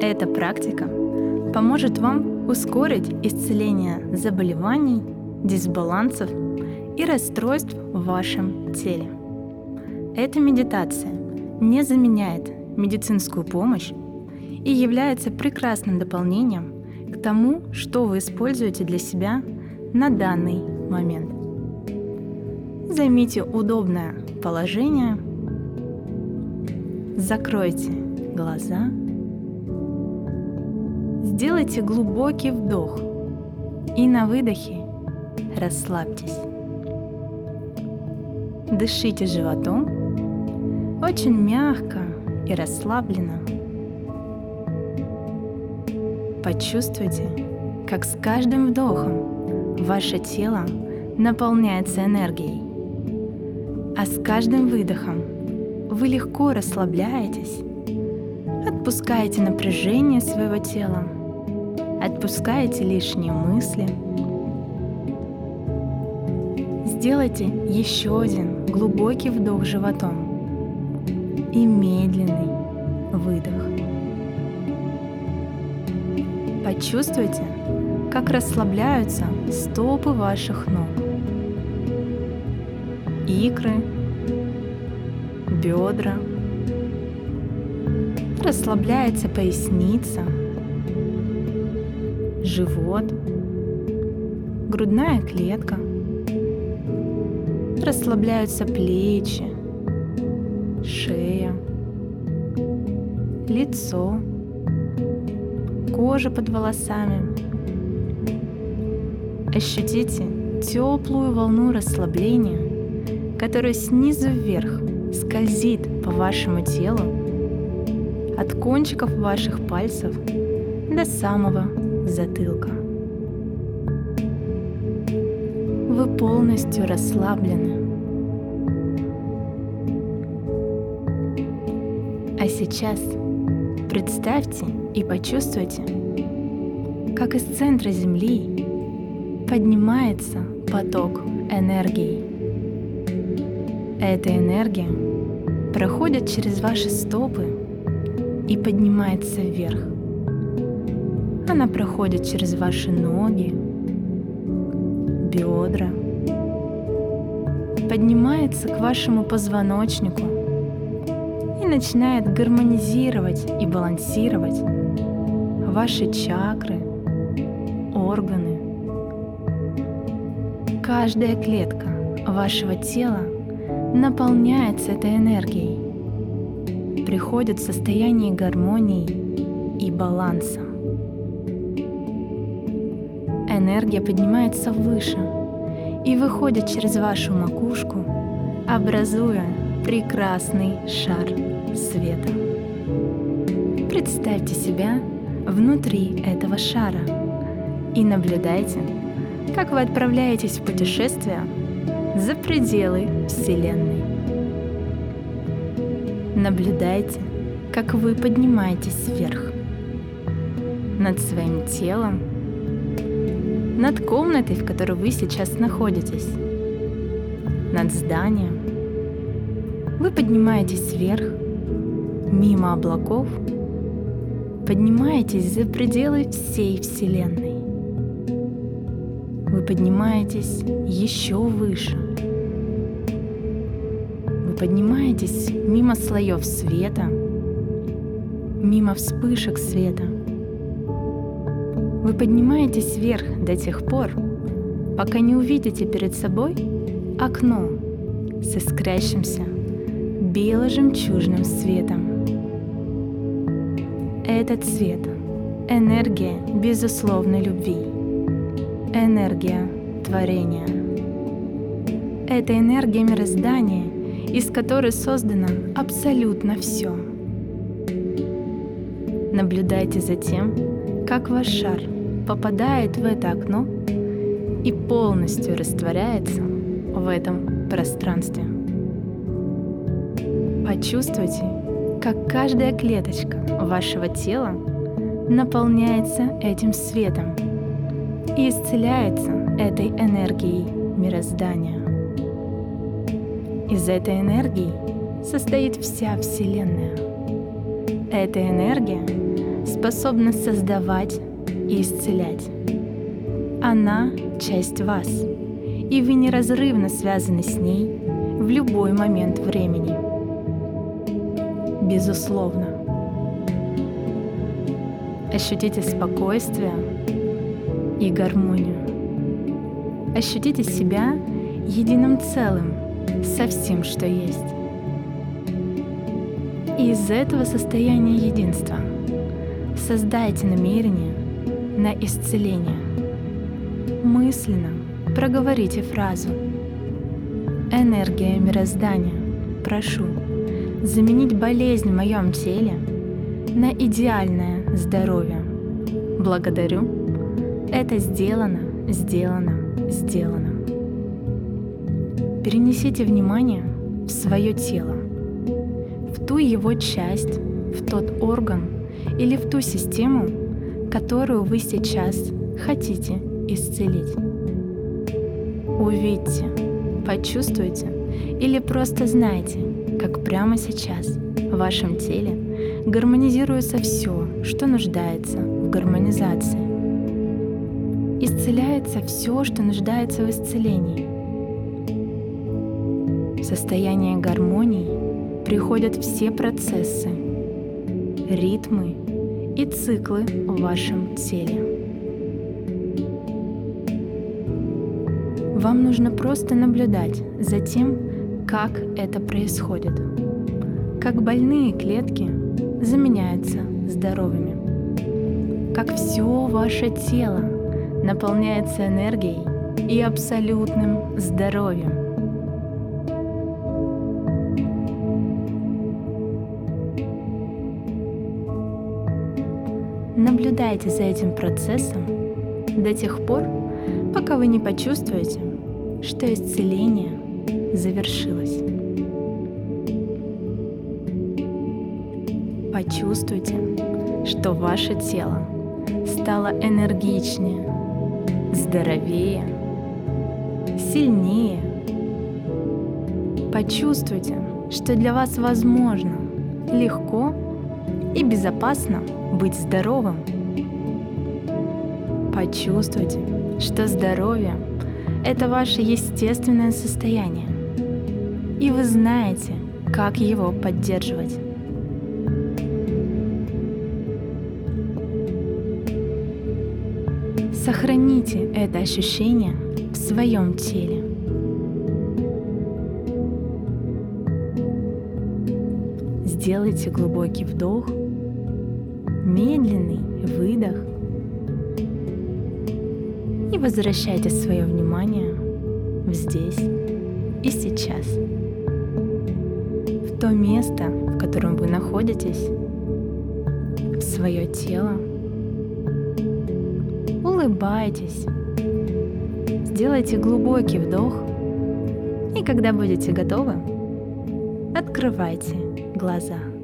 Эта практика поможет вам ускорить исцеление заболеваний, дисбалансов и расстройств в вашем теле. Эта медитация не заменяет медицинскую помощь и является прекрасным дополнением к тому, что вы используете для себя на данный момент. Займите удобное положение, закройте глаза, сделайте глубокий вдох и на выдохе расслабьтесь. Дышите животом очень мягко и расслабленно. Почувствуйте, как с каждым вдохом ваше тело наполняется энергией, а с каждым выдохом вы легко расслабляетесь, отпускаете напряжение своего тела, отпускаете лишние мысли. Сделайте еще один глубокий вдох животом и медленный выдох. Почувствуйте, как расслабляются стопы ваших ног, икры, бедра, расслабляется поясница, живот, грудная клетка, расслабляются плечи, шея, лицо, кожа под волосами. Ощутите теплую волну расслабления, которая снизу вверх скользит по вашему телу, от кончиков ваших пальцев до самого затылка. Вы полностью расслаблены. А сейчас представьте и почувствуйте, как из центра Земли поднимается поток энергии. Эта энергия проходит через ваши стопы и поднимается вверх. Она проходит через ваши ноги, бедра, поднимается к вашему позвоночнику и начинает гармонизировать и балансировать ваши чакры, органы. Каждая клетка вашего тела наполняется этой энергией, приходит в состояние гармонии и баланса. Энергия поднимается выше и выходит через вашу макушку, образуя прекрасный шар света. Представьте себя внутри этого шара и наблюдайте, как вы отправляетесь в путешествие за пределы Вселенной. Наблюдайте, как вы поднимаетесь вверх над своим телом, над комнатой, в которой вы сейчас находитесь, над зданием. Вы поднимаетесь вверх, мимо облаков, поднимаетесь за пределы всей Вселенной. Вы поднимаетесь еще выше. Поднимаетесь мимо слоев света, мимо вспышек света. Вы поднимаетесь вверх до тех пор, пока не увидите перед собой окно с искрящимся бело-жемчужным светом. Этот свет — энергия безусловной любви — энергия творения. Это энергия мироздания, из которой создано абсолютно все. Наблюдайте за тем, как ваш шар попадает в это окно и полностью растворяется в этом пространстве. Почувствуйте, как каждая клеточка вашего тела наполняется этим светом – и исцеляется этой энергией мироздания. Из этой энергии состоит вся Вселенная. Эта энергия способна создавать и исцелять. Она — часть вас, и вы неразрывно связаны с ней в любой момент времени. Безусловно. Ощутите спокойствие и гармонию. Ощутите себя единым целым со всем, что есть. И из этого состояния единства создайте намерение на исцеление. Мысленно проговорите фразу «Энергия мироздания, прошу, заменить болезнь в моем теле на идеальное здоровье. Благодарю. Это сделано, сделано, сделано. Перенесите внимание в свое тело, в ту его часть, в тот орган или в ту систему, которую вы сейчас хотите исцелить. Увидьте, почувствуйте или просто знайте, как прямо сейчас в вашем теле гармонизируется все, что нуждается в гармонизации. Исцеляется все, что нуждается в исцелении. Состояние гармонии приходят все процессы, ритмы и циклы в вашем теле. Вам нужно просто наблюдать за тем, как это происходит. Как больные клетки заменяются здоровыми. Как все ваше тело наполняется энергией и абсолютным здоровьем. Наблюдайте за этим процессом до тех пор, пока вы не почувствуете, что исцеление завершилось. Почувствуйте, что ваше тело стало энергичнее, здоровее, сильнее. Почувствуйте, что для вас возможно легко и безопасно быть здоровым. Почувствуйте, что здоровье – это ваше естественное состояние, и вы знаете, как его поддерживать. Сохраните это ощущение в своем теле. Сделайте глубокий вдох, медленный выдох и возвращайте свое внимание в здесь и сейчас. В то место, в котором вы находитесь, в свое тело – улыбайтесь, сделайте глубокий вдох, и когда будете готовы, открывайте глаза.